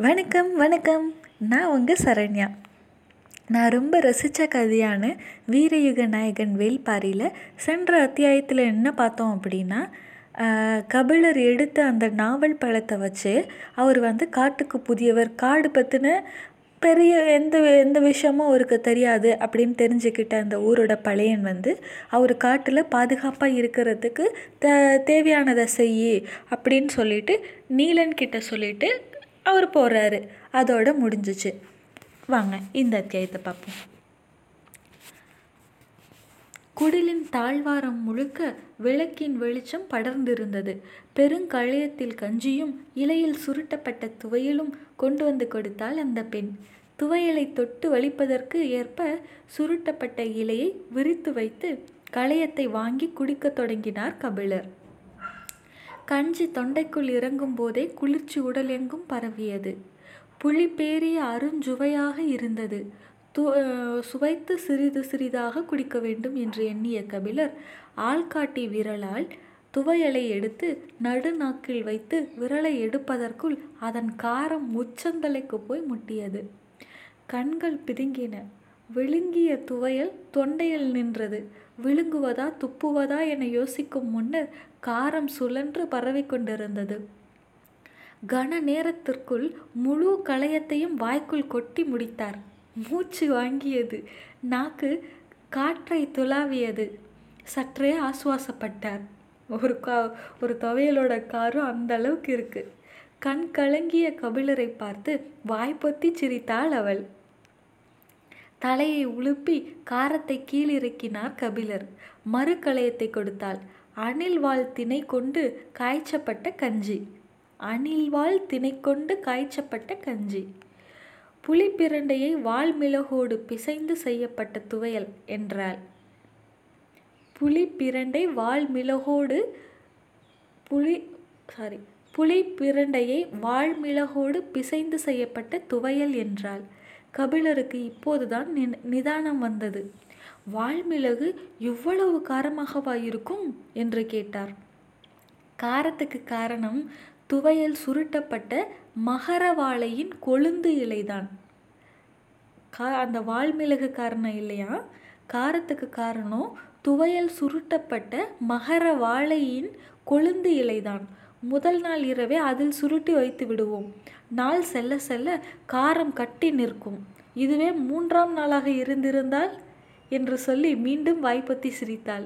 வணக்கம் வணக்கம். நான் உங்கள் சரண்யா. நான் ரொம்ப ரசித்த கதையான வீரயுக நாயகன் வேல்பாரியில் சென்ற அத்தியாயத்தில் என்ன பார்த்தோம் அப்படின்னா கபிலர் எடுத்த அந்த நாவல் பழத்தை வச்சு அவர் வந்து காட்டுக்கு புதியவர் காடு பற்றின பெரிய எந்த எந்த விஷயமும் அவருக்கு தெரியாது அப்படின்னு தெரிஞ்சுக்கிட்ட அந்த ஊரோட பழையன் வந்து அவர் காட்டில் பாதுகாப்பாக இருக்கிறதுக்கு த தேவையானதை செய் அப்படின்னு சொல்லிட்டு நீலன் கிட்ட சொல்லிட்டு அவர் போகிறாரு அதோட முடிஞ்சிச்சு. வாங்க இந்த அத்தியாயத்தை பார்ப்போம். குடிலின் தாழ்வாரம் முழுக்க விளக்கின் வெளிச்சம் படர்ந்திருந்தது. பெருங்களையத்தில் கஞ்சியும் இலையில் சுருட்டப்பட்ட துவையலும் கொண்டு வந்து கொடுத்தாள் அந்த பெண். துவையலை தொட்டு வலிப்பதற்கு ஏற்ப சுருட்டப்பட்ட இலையை விரித்து வைத்து களையத்தை வாங்கி குடிக்கத் தொடங்கினார் கபிலர். கஞ்சி தொண்டைக்குள் இறங்கும் போதே குளிர்ச்சி உடலெங்கும் பரவியது. புளிப்பேறிய அருஞ்சுவையாக இருந்தது. து சுவைத்து சிறிது சிறிதாக குடிக்க வேண்டும் என்று எண்ணிய கபிலர் ஆள்காட்டி விரலால் துவையலை எடுத்து நடுநாக்கில் வைத்து விரலை எடுப்பதற்குள் அதன் காரம் உச்சந்தலைக்கு போய் முட்டியது. கண்கள் பிதுங்கின. விழுங்கிய துவையல் தொண்டையில் நின்றது. விழுங்குவதா துப்புவதா என யோசிக்கும் முன்னர் காரம் சுழன்று பரவி கொண்டிருந்தது. கன நேரத்திற்குள் முழு களையத்தையும் வாய்க்குள் கொட்டி முடித்தார். மூச்சு வாங்கியது. நாக்கு காற்றை துளாவியது. சற்றே ஆசுவாசப்பட்டார். ஒரு கா ஒரு துவையலோட காரும் அந்த அளவுக்கு இருக்கு. கண் கலங்கிய கபிலரை பார்த்து வாய்ப்பொத்தி சிரித்தாள் அவள். தலையை உழுப்பி காரத்தை கீழிறக்கினார் கபிலர். மறு களையத்தை கொடுத்தாள். அணில்வாள் திணை கொண்டு காய்ச்சப்பட்ட கஞ்சி. அணில்வாள் திணை கொண்டு காய்ச்சப்பட்ட கஞ்சி. புளிப்பிரண்டையை வால்மிளகோடு பிசைந்து செய்யப்பட்ட துவையல் என்றாள். புளிப்பிரண்டை வால்மிளகோடு புளி சாரி புளிப்பிரண்டையை வால்மிளகோடு பிசைந்து செய்யப்பட்ட துவையல் என்றாள். கபிலருக்கு இப்போதுதான் நிதானம் வந்தது. வால்மிளகு இவ்வளவு காரமாகவா இருக்கும்? என்று கேட்டார். காரத்துக்கு காரணம் துவையல் சுருட்டப்பட்ட மகரவாழையின் கொழுந்து இலைதான். கா அந்த வால்மிளகு காரணம் இல்லையா? காரத்துக்கு காரணம் துவையல் சுருட்டப்பட்ட மகர வாழையின் கொழுந்து இலைதான். முதல் நாள் இரவே அதில் சுருட்டி வைத்து விடுவோம். நாள் செல்ல செல்ல காரம் கட்டி நிற்கும். இதுவே மூன்றாம் நாளாக இருந்திருந்தால் என்று சொல்லி மீண்டும் வாய்ப்பத்தி சிரித்தாள்.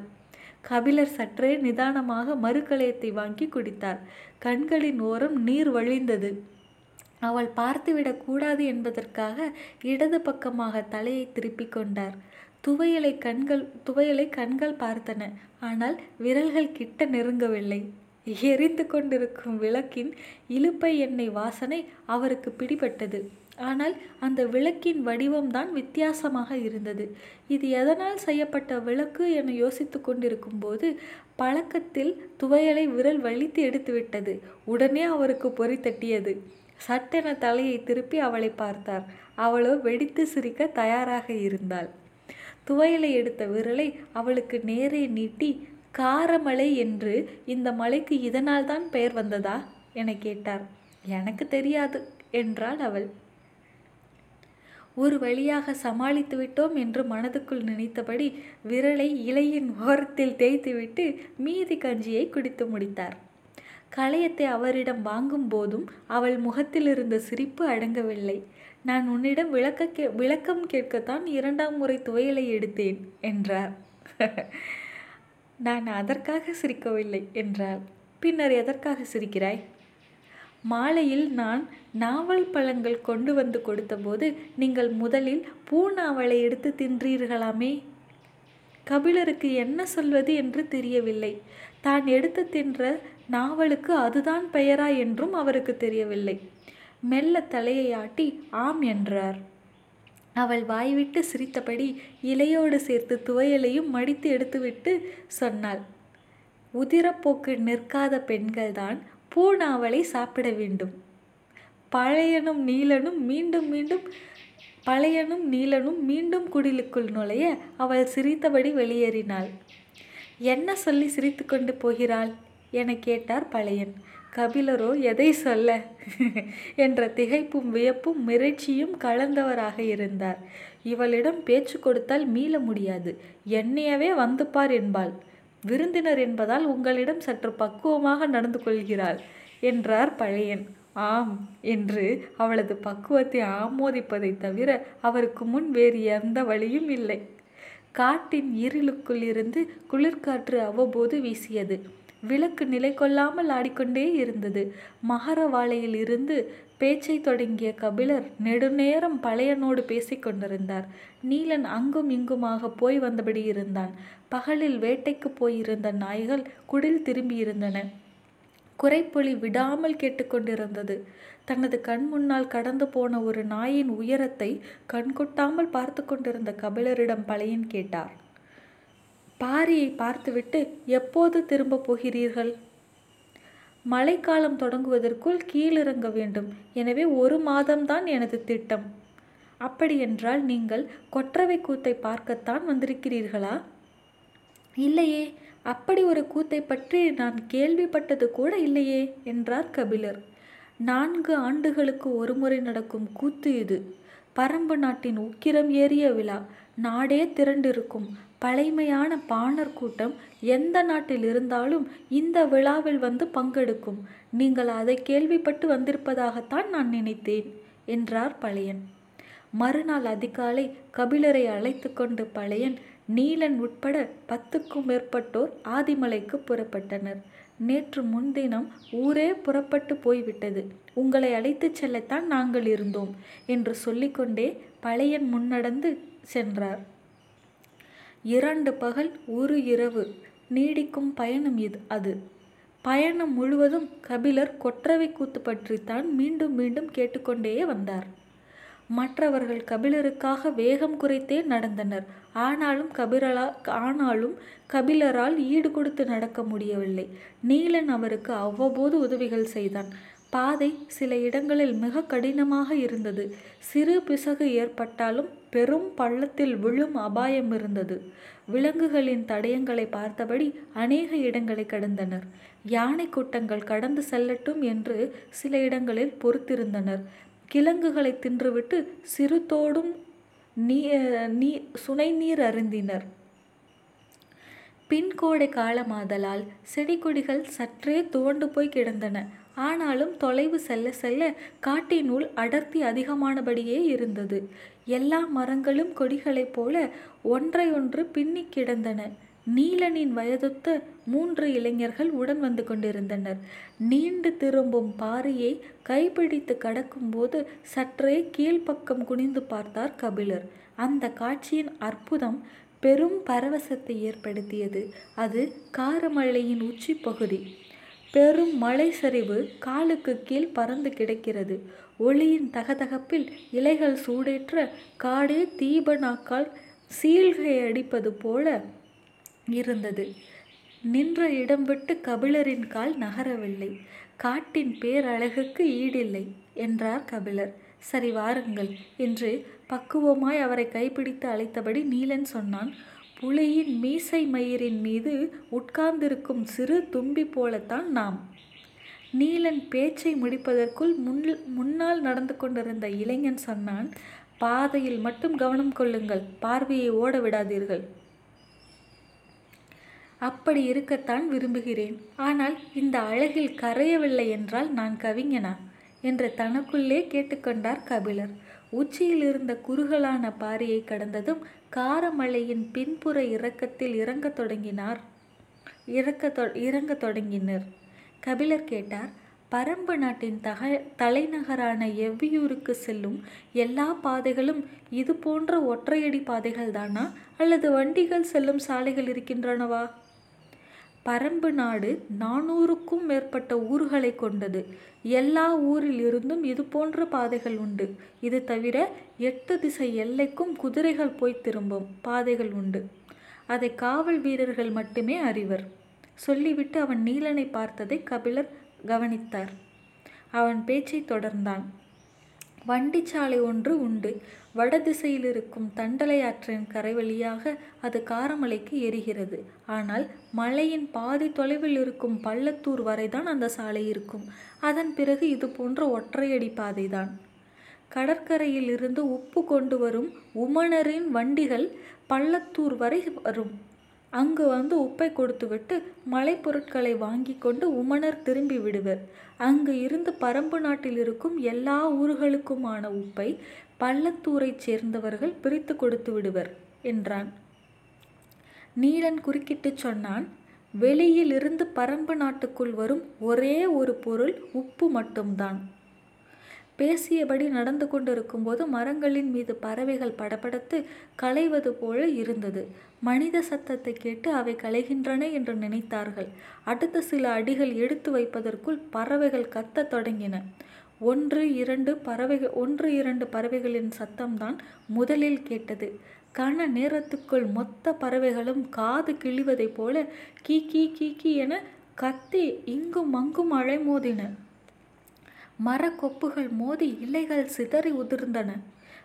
கபிலர் சற்றே நிதானமாக மறுக்கலையத்தை வாங்கி குடித்தார். கண்களின் ஓரம் நீர் வழிந்தது. அவள் பார்த்துவிடக் கூடாது என்பதற்காக இடது பக்கமாக தலையை திருப்பிக் கொண்டார். துவையலை கண்கள் துவையலை கண்கள் பார்த்தன. ஆனால் விரல்கள் கிட்ட நெருங்கவில்லை. எரிந்து கொண்டிருக்கும் விளக்கின் இழுப்பை எண்ணெய் வாசனை அவருக்கு பிடிபட்டது. ஆனால் அந்த விளக்கின் வடிவம்தான் வித்தியாசமாக இருந்தது. இது எதனால் செய்யப்பட்ட விளக்கு என யோசித்து கொண்டிருக்கும் போது பழக்கத்தில் துவையலை விரல் வலித்து எடுத்துவிட்டது. உடனே அவருக்கு பொறி தட்டியது. சட்டென தலையை திருப்பி அவளை பார்த்தார். அவளோ வெடித்து சிரிக்க தயாராக இருந்தாள். துவையலை எடுத்த விரலை அவளுக்கு நேரே நீட்டி காரமலை என்று இந்த மலைக்கு இதனால் தான் பெயர் வந்ததா? என கேட்டார். எனக்கு தெரியாது என்றாள் அவள். ஒரு வழியாக சமாளித்து விட்டோம் என்று மனதுக்குள் நினைத்தபடி விரலை இலையின் ஓரத்தில் தேய்த்துவிட்டு மீதி கஞ்சியை குடித்து முடித்தார். களையத்தை அவரிடம் வாங்கும் போதும் அவள் முகத்தில் இருந்த சிரிப்பு அடங்கவில்லை. நான் உன்னிடம் விளக்க கே விளக்கம் கேட்கத்தான் இரண்டாம் முறை துவையலை எடுத்தேன் என்றார். நான் அதற்காக சிரிக்கவில்லை என்றாள். பின்னர் எதற்காக சிரிக்கிறாய்? மாலையில் நான் நாவல் பழங்கள் கொண்டு வந்து கொடுத்தபோது நீங்கள் முதலில் பூநாவலை எடுத்து தின்றீர்களாமே? கபிலருக்கு என்ன சொல்வது என்று தெரியவில்லை. தான் எடுத்து தின்ற நாவலுக்கு அதுதான் பெயரா என்றும் அவருக்கு தெரியவில்லை. மெல்ல தலையை ஆட்டி ஆம் என்றார். அவள் வாய்விட்டு சிரித்தபடி இலையோடு சேர்த்து துவையலையும் மடித்து எடுத்துவிட்டு சொன்னாள். உதிரப்போக்கு நிற்காத பெண்கள்தான் பூநாவலை சாப்பிட வேண்டும். பழையனும் நீலனும் மீண்டும் மீண்டும் பழையனும் நீலனும் மீண்டும் குடிலுக்குள் நுழைய அவள் சிரித்தபடி வெளியேறினாள். என்ன சொல்லி சிரித்து கொண்டு போகிறாள்? என கேட்டார் பழையன். கபிலரோ எதை சொல்ல? என்ற திகைப்பும் வியப்பும் மிரட்சியும் கலந்தவராக இருந்தார். இவளிடம் பேச்சு கொடுத்தால் மீள முடியாது. என்னையவே வந்துப்பார் என்பாள். விருந்தினர் என்பதால் உங்களிடம் சற்று பக்குவமாக நடந்து கொள்கிறாள் என்றார் பழையன். ஆம் என்று அவளது பக்குவத்தை ஆமோதிப்பதைத் தவிர அவருக்கு முன் வேறு எந்த வழியும் இல்லை. காட்டின் இருளுக்குள் இருந்து குளிர்காற்று அவ்வப்போது வீசியது. விளக்கு நிலை கொள்ளாமல் ஆடிக்கொண்டே இருந்தது. மகரவாழையில் இருந்து பேச்சை தொடங்கிய கபிலர் நெடுநேரம் பழையனோடு பேசிக் கொண்டிருந்தார். நீலன் அங்கும் இங்குமாக போய் வந்தபடி இருந்தான். பகலில் வேட்டைக்கு போயிருந்த நாய்கள் குடில் திரும்பியிருந்தன. குறைப்பொலி விடாமல் கேட்டுக்கொண்டிருந்தது தனது கண் முன்னால் கடந்து போன ஒரு நாயின் உயரத்தை கண்கொட்டாமல் பார்த்து கொண்டிருந்த கபிலரிடம் பழையன் கேட்டார். பாரியை பார்த்துவிட்டு எப்போது திரும்ப போகிறீர்கள்? மழைக்காலம் தொடங்குவதற்குள் கீழிறங்க வேண்டும். எனவே ஒரு மாதம்தான் எனது திட்டம். அப்படியென்றால் நீங்கள் கொற்றவை கூத்தை பார்க்கத்தான் வந்திருக்கிறீர்களா? இல்லையே. அப்படி ஒரு கூத்தை பற்றி நான் கேள்விப்பட்டது கூட இல்லையே என்றார் கபிலர். நான்கு ஆண்டுகளுக்கு ஒருமுறை நடக்கும் கூத்து இது. பரம்பு நாட்டின் உக்கிரம் ஏறிய விழா. நாடே திரண்டிருக்கும். பழைமையான பாணர் கூட்டம் எந்த நாட்டில் இருந்தாலும் இந்த விழாவில் வந்து பங்கெடுக்கும். நீங்கள் அதை கேள்விப்பட்டு வந்திருப்பதாகத்தான் நான் நினைத்தேன் என்றார் பழையன். மறுநாள் அதிகாலை கபிலரை அழைத்து கொண்டு பழையன் நீலன் உட்பட பத்துக்கும் மேற்பட்டோர் ஆதிமலைக்கு புறப்பட்டனர். நேற்று முன்தினம் ஊரே புறப்பட்டு போய்விட்டது. உங்களை அழைத்துச் செல்லத்தான் நாங்கள் இருந்தோம் என்று சொல்லிக்கொண்டே பழையன் முன்னடந்து சென்றார். இரண்டு பகல் ஒரு இரவு. நீடிக்கும் பயணம் இது அது. பயணம் முழுவதும் கபிலர் கொற்றவை கூத்து பற்றித்தான் மீண்டும் மீண்டும் கேட்டுக்கொண்டே வந்தார். மற்றவர்கள் கபிலருக்காக வேகம் குறைத்தே நடந்தனர். ஆனாலும் கபிரலா ஆனாலும் கபிலரால் ஈடு கொடுத்து நடக்க முடியவில்லை. நீலன் அவருக்கு அவ்வப்போது உதவிகள் செய்தான். பாதை சில இடங்களில் மிக கடினமாக இருந்தது. சிறு பிசகு ஏற்பட்டாலும் பெரும் பள்ளத்தில் விழும் அபாயம் இருந்தது. விலங்குகளின் தடயங்களை பார்த்தபடி அநேக இடங்களை கடந்தனர். யானை கூட்டங்கள் கடந்து செல்லட்டும் என்று சில இடங்களில் பொறுத்திருந்தனர். கிழங்குகளை தின்றுவிட்டு சிறுதோடும் நீ நீ சுனை நீர் அருந்தினர். பின்கோடை காலமாதலால் செடி கொடிகள் சற்றே துவண்டு போய் கிடந்தன. ஆனாலும் தொலைவு செல்ல செல்ல காட்டினுள் அடர்த்தி அதிகமானபடியே இருந்தது. எல்லா மரங்களும் கொடிகளைப் போல ஒன்றையொன்று பின்னி கிடந்தன. நீலனின் வயதொத்த மூன்று இளைஞர்கள் உடன் வந்து கொண்டிருந்தனர். நீண்டு திரும்பும் பாறையை கைப்பிடித்து கடக்கும்போது சற்றே கீழ்ப்பக்கம் குனிந்து பார்த்தார் கபிலர். அந்த காட்சியின் அற்புதம் பெரும் பரவசத்தை ஏற்படுத்தியது. அது காரமழையின் உச்சி பகுதி. பெரும் மலை சரிவு காலுக்கு கீழ் பறந்து கிடக்கிறது. ஒளியின் தகதகப்பில் இலைகள் சூடேற்ற காடே தீபனாக்கால் சீல்கை அடிப்பது போல இருந்தது. நின்ற இடம் விட்டு கபிலரின் கால் நகரவில்லை. காட்டின் பேரழகுக்கு ஈடில்லை என்றார் கபிலர். சரி வாருங்கள் என்று பக்குவமாய் அவரை கைப்பிடித்து அழைத்தபடி நீலன் சொன்னான். புலியின் மீசை மயிரின் மீது உட்கார்ந்திருக்கும் சிறு தும்பி போலத்தான் நாம். நீலன் பேச்சை முடிப்பதற்குள் முன் முன்னால் நடந்து கொண்டிருந்த இளைஞன் சொன்னான் பாதையில் மட்டும் கவனம் கொள்ளுங்கள் பார்வையை ஓட விடாதீர்கள். அப்படி இருக்கத்தான் விரும்புகிறேன். ஆனால் இந்த அழகில் கரையவில்லை என்றால் நான் கவிஞனா? என்று தனக்குள்ளே கேட்டுக்கொண்டார் கபிலர். உச்சியில் இருந்த குறுகலான பாறையை கடந்ததும் காரமலையின் பின்புற இறக்கத்தில் இறங்கத் தொடங்கினார். இறக்க தொ இறங்க தொடங்கினர். கபிலர் கேட்டார் பரம்பு நாட்டின் தக தலைநகரான எவ்வியூருக்கு செல்லும் எல்லா பாதைகளும் இது போன்ற ஒற்றையடி பாதைகள் தானா அல்லது வண்டிகள் செல்லும் சாலைகள் இருக்கின்றனவா? பரம்பு நாடு நானூறுக்கும் மேற்பட்ட ஊர்களை கொண்டது. எல்லா ஊரில் இருந்தும் இது போன்ற பாதைகள் உண்டு. இது தவிர எட்டு திசை எல்லைக்கும் குதிரைகள் போய் திரும்பும் பாதைகள் உண்டு. அதை காவல் வீரர்கள் மட்டுமே அறிவர். சொல்லிவிட்டு அவன் நீலனை பார்த்ததை கபிலர் கவனித்தார். அவன் பேச்சை தொடர்ந்தான். வண்டிச்சாலை ஒன்று உண்டு. வடதிசையில் இருக்கும் தண்டலை ஆற்றின் கரை வழியாக அது காரமலைக்கு எரிகிறது ஆனால் மலையின் பாதி தொலைவில் இருக்கும் பள்ளத்தூர் வரைதான் அந்த சாலை இருக்கும். அதன் பிறகு இது போன்ற ஒற்றையடி பாதைதான். கடற்கரையில் இருந்து உப்பு கொண்டு வரும் உமணரின் வண்டிகள் பள்ளத்தூர் வரை வரும். அங்கு வந்து உப்பை கொடுத்துவிட்டு மலைப்பொருட்களை வாங்கி கொண்டு உமணர் திரும்பி விடுவர். அங்கு இருந்து பரம்பு நாட்டில் இருக்கும் எல்லா ஊர்களுக்குமான உப்பை பள்ளத்தூரைச் சேர்ந்தவர்கள் பிரித்து கொடுத்து விடுவர் என்றான். நீலன் குறுக்கிட்டுச் சொன்னான் வெளியில் இருந்து பரம்பு நாட்டுக்குள் வரும் ஒரே ஒரு பொருள் உப்பு மட்டும்தான். பேசியபடி நடந்து கொண்டிருக்கும்போது மரங்களின் மீது பறவைகள் படபடத்து களைவது போல இருந்தது. மனித சத்தத்தை கேட்டு அவை களைகின்றன என்று நினைத்தார்கள். அடுத்த சில அடிகள் எடுத்து வைப்பதற்குள் பறவைகள் கத்தத் தொடங்கின. ஒன்று இரண்டு பறவைகள் ஒன்று இரண்டு பறவைகளின் சத்தம்தான் முதலில் கேட்டது. கன நேரத்துக்குள் மொத்த பறவைகளும் காது கிழிவதைப் போல கீ கீ கீ கீ என கத்தி இங்கும் அங்கும் அலைமோதின மரக்கொப்புகள் மோதி இலைகள் சிதறி உதிர்ந்தன.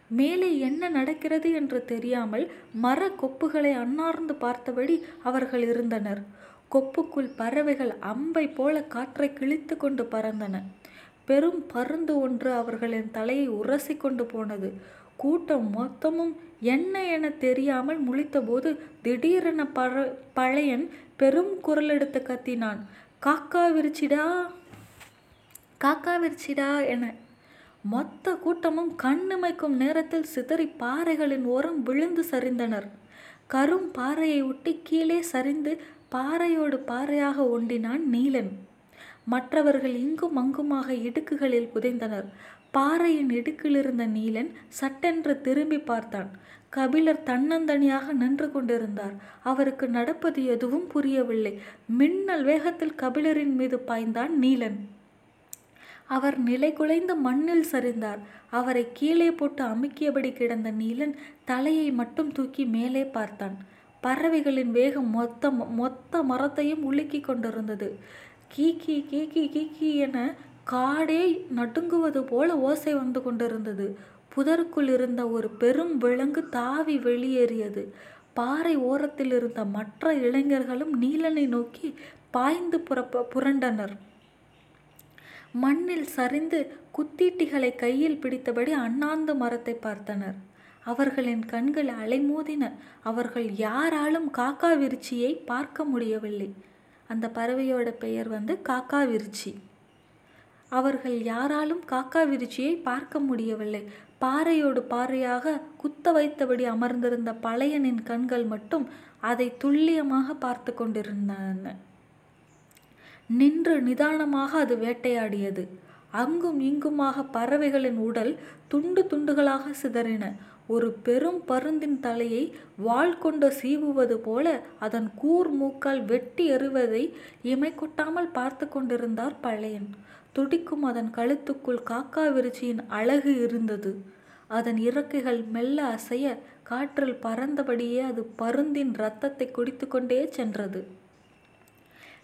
மேலே என்ன நடக்கிறது என்று தெரியாமல் மர கொப்புகளை அன்னார்ந்து பார்த்தபடி அவர்கள் இருந்தனர். கொப்புக்குள் பறவைகள் அம்பை போல காற்றை கிழித்து கொண்டு பறந்தன. பெரும் பருந்து ஒன்று அவர்களின் தலையை உரசி கொண்டு போனது. கூட்டம் மொத்தமும் என்ன என தெரியாமல் முழித்தபோது திடீரென பற பழையன் பெரும் குரல் எடுத்து கத்தினான். காக்கா விரிச்சிடா! காக்கா விரிச்சிடா என. மொத்த கூட்டமும் கண்ணுமைக்கும் நேரத்தில் சிதறி பாறைகளின் ஓரம் விழுந்து சரிந்தனர். கரும் பாறையை ஒட்டி கீழே சரிந்து பாறையோடு பாறையாக ஒண்டினான் நீலன். மற்றவர்கள் இங்கும் அங்குமாக இடுக்குகளில் புதைந்தனர். பாறையின் இடுக்கிலிருந்த நீலன் சட்டென்று திரும்பி பார்த்தான். கபிலர் தன்னந்தனியாக நின்று கொண்டிருந்தார். அவருக்கு நடப்பது எதுவும் புரியவில்லை. மின்னல் வேகத்தில் கபிலரின் மீது பாய்ந்தான் நீலன். அவர் நிலை குலைந்து மண்ணில் சரிந்தார். அவரை கீழே போட்டு அமுக்கியபடி கிடந்த நீலன் தலையை மட்டும் தூக்கி மேலே பார்த்தான். பறவைகளின் வேகம் மொத்த மொத்த மரத்தையும் உலுக்கி கொண்டிருந்தது. கீக்கி கீக்கி கீக்கி என காடே நடுங்குவது போல ஓசை வந்து கொண்டிருந்தது. புதருக்குள் இருந்த ஒரு பெரும் விலங்கு தாவி வெளியேறியது. பாறை ஓரத்தில் இருந்த மற்ற இளைஞர்களும் நீலனை நோக்கி பாய்ந்து புறப்ப புரண்டனர். மண்ணில் சரிந்து குத்தீட்டிகளை கையில் பிடித்தபடி அண்ணாந்து மரத்தை பார்த்தனர். அவர்களின் கண்கள் அலைமோதின. அவர்கள் யாராலும் காக்கா விருச்சியை பார்க்க முடியவில்லை. அந்த பறவையோட பெயர் வந்து காக்கா விருச்சி. அவர்கள் யாராலும் காக்கா விருச்சியை பார்க்க முடியவில்லை. பாறையோடு பாறையாக குத்த வைத்தபடி அமர்ந்திருந்த பழையனின் கண்கள் மட்டும் அதை துல்லியமாக பார்த்து கொண்டிருந்தன. நின்று நிதானமாக அது வேட்டையாடியது. அங்கும் இங்குமாக பறவைகளின் உடல் துண்டு துண்டுகளாக சிதறின. ஒரு பெரும் பருந்தின் தலையை வாள் கொண்டு சீவுவது போல அதன் கூர் மூக்கால் வெட்டி எறிவதை இமை கொட்டாமல் பார்த்து கொண்டிருந்தார் பழையன். துடிக்கும் அதன் கழுத்துக்குள் காக்கா விருச்சியின் அழகு இருந்தது. அதன் இறக்கைகள் மெல்ல அசைய காற்றில் பறந்தபடியே அது பருந்தின் இரத்தத்தை குடித்து கொண்டே சென்றது.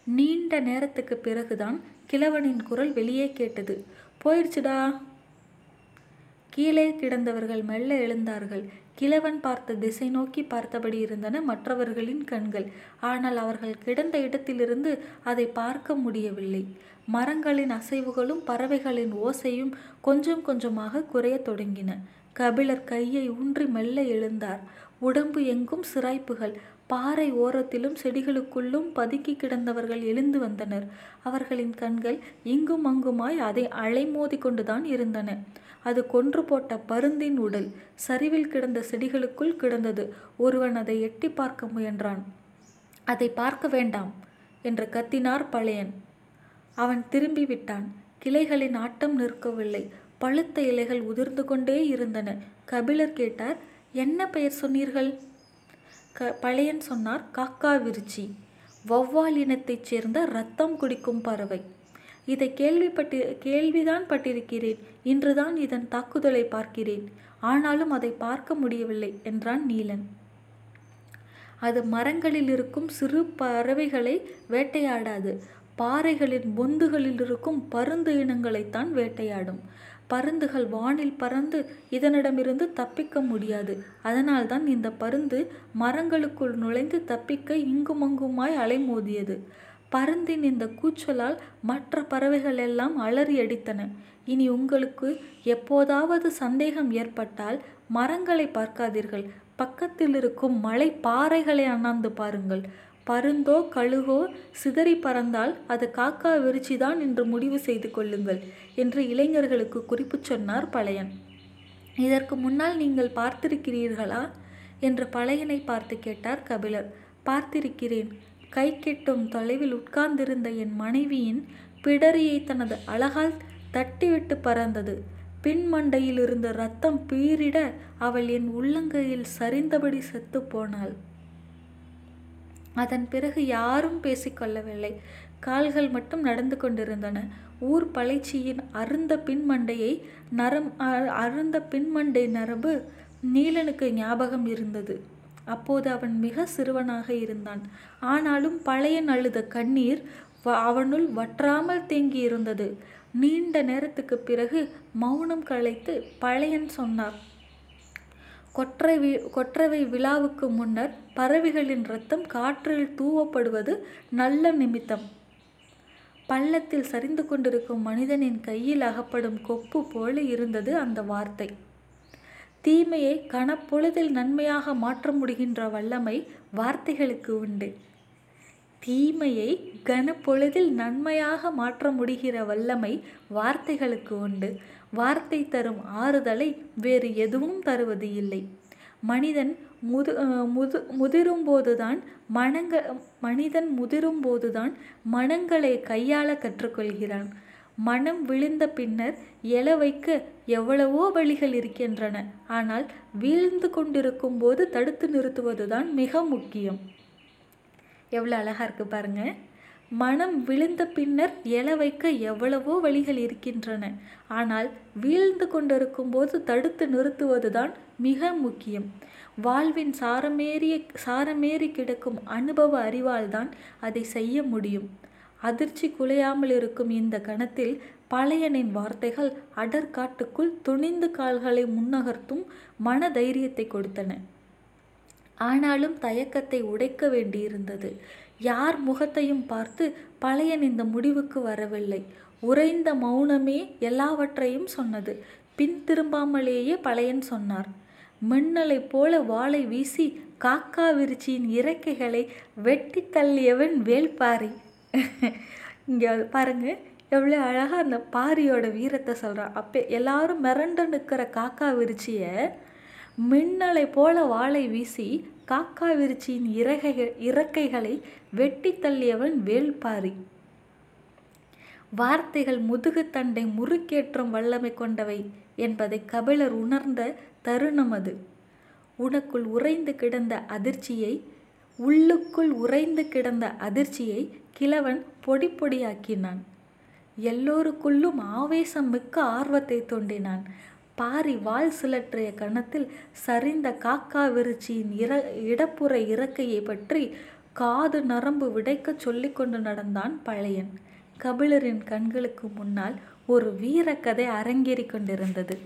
நீண்ட நேரத்துக்கு பிறகுதான் கிழவனின் குரல் வெளியே கேட்டது. போயிடுச்சுடா. கீழே கிடந்தவர்கள் மெல்ல எழுந்தார்கள். கிழவன் பார்த்த திசை நோக்கி பார்த்தபடி இருந்தன மற்றவர்களின் கண்கள். ஆனால் அவர்கள் கிடந்த இடத்திலிருந்து அதை பார்க்க முடியவில்லை. மரங்களின் அசைவுகளும் பறவைகளின் ஓசையும் கொஞ்சம் கொஞ்சமாக குறைய தொடங்கின. கபிலர் கையை ஊன்றி மெல்ல எழுந்தார். உடம்பு எங்கும் சிராய்ப்புகள். பாறை ஓரத்திலும் செடிகளுக்குள்ளும் பதுக்கி கிடந்தவர்கள் எழுந்து வந்தனர். அவர்களின் கண்கள் இங்கும் அங்குமாய் அதை அலைமோதி கொண்டுதான் இருந்தன. அது கொன்று போட்ட பருந்தின் உடல் சரிவில் கிடந்த செடிகளுக்குள் கிடந்தது. ஒருவன் அதை எட்டி பார்க்க முயன்றான். அதை பார்க்க வேண்டாம் என்று கத்தினார் பழையன். அவன் திரும்பி விட்டான். கிளைகளின் ஆட்டம் நிற்கவில்லை. பழுத்த இலைகள் உதிர்ந்து கொண்டே இருந்தன. கபிலர் கேட்டார் என்ன பெயர் சொன்னீர்கள்? க பழையன் சொன்னார் காக்கா விருச்சி வௌவால் இனத்தைச் சேர்ந்த ரத்தம் குடிக்கும் பறவை. இதை கேள்விப்பட்டு கேள்விதான் பட்டிருக்கிறேன். இன்றுதான் இதன் தாக்குதலை பார்க்கிறேன். ஆனாலும் அதை பார்க்க முடியவில்லை என்றான் நீலன். அது மரங்களில் இருக்கும் சிறு பறவைகளை வேட்டையாடாது. பாறைகளின் பொந்துகளில் இருக்கும் பருந்து இனங்களைத்தான் வேட்டையாடும். பருந்துகள் வானில் பறந்து இதனிடமிருந்து தப்பிக்க முடியாது. அதனால்தான் இந்த பருந்து மரங்களுக்குள் நுழைந்து தப்பிக்க இங்குமங்குமாய் அலைமோதியது. பருந்தின் இந்த கூச்சலால் மற்ற பறவைகள் எல்லாம் அலறி அடித்தன. இனி உங்களுக்கு எப்போதாவது சந்தேகம் ஏற்பட்டால் மரங்களை பார்க்காதீர்கள். பக்கத்தில் இருக்கும் மலை பாறைகளை அண்ணாந்து பாருங்கள். பருந்தோ கழுகோ சிதறி பறந்தால் அது காக்கா விருச்சிதான் என்று முடிவு செய்து கொள்ளுங்கள் என்று இளைஞர்களுக்கு குறிப்பு சொன்னார் பழையன். இதற்கு முன்னால் நீங்கள் பார்த்திருக்கிறீர்களா? என்று பழையனை பார்த்து கேட்டார் கபிலர். பார்த்திருக்கிறேன். கை கெட்டும் தொலைவில் உட்கார்ந்திருந்த என் மனைவியின் பிடரியை தனது அழகால் தட்டிவிட்டு பறந்தது. பின்மண்டையில் இருந்த ரத்தம் பீரிட அவள் என் உள்ளங்கையில் சரிந்தபடி செத்து போனாள். அதன் பிறகு யாரும் பேசிக்கொள்ளவில்லை. கால்கள் மட்டும் நடந்து கொண்டிருந்தன. ஊர் பழைச்சியின் அருந்த பின்மண்டையை நரம் அருந்த பின்மண்டை நரம்பு நீலனுக்கு ஞாபகம் இருந்தது. அப்போது அவன் மிக சிறுவனாக இருந்தான். ஆனாலும் பழையன் அழுத கண்ணீர் அவனுள் வற்றாமல் தேங்கி இருந்தது நீண்ட நேரத்துக்கு பிறகு மௌனம் கலைத்து பழையன் சொன்னார். கொற்றை வி கொற்றவை விழாவுக்கு முன்னர் பறவைகளின் ரத்தம் காற்றில் தூவப்படுவது நல்ல நிமித்தம். பள்ளத்தில் சரிந்து கொண்டிருக்கும் மனிதனின் கையில் அகப்படும் கொப்பு போல இருந்தது அந்த வார்த்தை. தீமையை கனப்பொழுதில் நன்மையாக மாற்ற முடிகின்ற வல்லமை வார்த்தைகளுக்கு உண்டு. தீமையை கனப்பொழுதில் நன்மையாக மாற்ற முடிகிற வல்லமை வார்த்தைகளுக்கு உண்டு. வார்த்தை தரும் ஆறுதலை வேறு எதுவும் தருவது இல்லை. மனிதன் முது முது முதிரும்போதுதான் மனங்க மனிதன் முதிரும்போதுதான் மனங்களை கையாள கற்றுக்கொள்கிறான். மனம் விழுந்த பின்னர் எழ வைக்க எவ்வளவோ வழிகள் இருக்கின்றன. ஆனால் வீழ்ந்து கொண்டிருக்கும் போது தடுத்து நிறுத்துவதுதான் மிக முக்கியம். எவ்வளோ அழகாக இருக்குது பாருங்க. மனம் விழுந்த பின்னர் எழ வைக்க எவ்வளவோ வழிகள் இருக்கின்றன. ஆனால் வீழ்ந்து கொண்டிருக்கும் போது தடுத்து நிறுத்துவதுதான் மிக முக்கியம். வாழ்வின் சாரமேறிய சாரமேறி கிடக்கும் அனுபவ அறிவால்தான் அதை செய்ய முடியும். அதிர்ச்சி குலையாமல் இருக்கும் இந்த கணத்தில் பழையனின் வார்த்தைகள் அடற்காட்டுக்குள் துணிந்து கால்களை முன்னகர்த்தும் மன தைரியத்தை கொடுத்தன. ஆனாலும் தயக்கத்தை உடைக்க வேண்டியிருந்தது. யார் முகத்தையும் பார்த்து பழையன் இந்த முடிவுக்கு வரவில்லை. உறைந்த மௌனமே எல்லாவற்றையும் சொன்னது. பின் திரும்பாமலேயே பழையன் சொன்னார். மின்னலை போல வாளை வீசி காக்கா விரிச்சியின் இறக்கைகளை வெட்டி தள்ளியவன் வேல்பாரி. இங்கே பாருங்க எவ்வளோ அழகாக அந்த பாரியோட வீரத்தை சொல்கிறான் அப்போ எல்லாரும் மிரண்டு நிற்கிற காக்கா விரிச்சியை மின்னலை போல வாளை வீசி காக்கா விருச்சியின் இறகைகள் இறக்கைகளை வெட்டி தள்ளியவன் வேள்பாரி. வார்த்தைகள் முதுகுத்தண்டை முறுக்கேற்றும் வல்லமை கொண்டவை என்பதை கபிலர் உணர்ந்த தருணம் அது உனக்குள் உறைந்து கிடந்த அதிர்ச்சியை உள்ளுக்குள் உறைந்து கிடந்த அதிர்ச்சியை கிழவன் பொடி பொடியாக்கினான். எல்லோருக்குள்ளும் ஆவேசம் மிக்க ஆர்வத்தை தோண்டினான். பாரி வால் சுழற்றிய கணத்தில் சரிந்த காக்கா விருச்சியின் இர இடப்புற இறக்கையை பற்றி காது நரம்பு விடைக்கச் சொல்லிக்கொண்டு நடந்தான் பழையன். கபிலரின் கண்களுக்கு முன்னால் ஒரு வீரக்கதை அரங்கேறி கொண்டிருந்தது.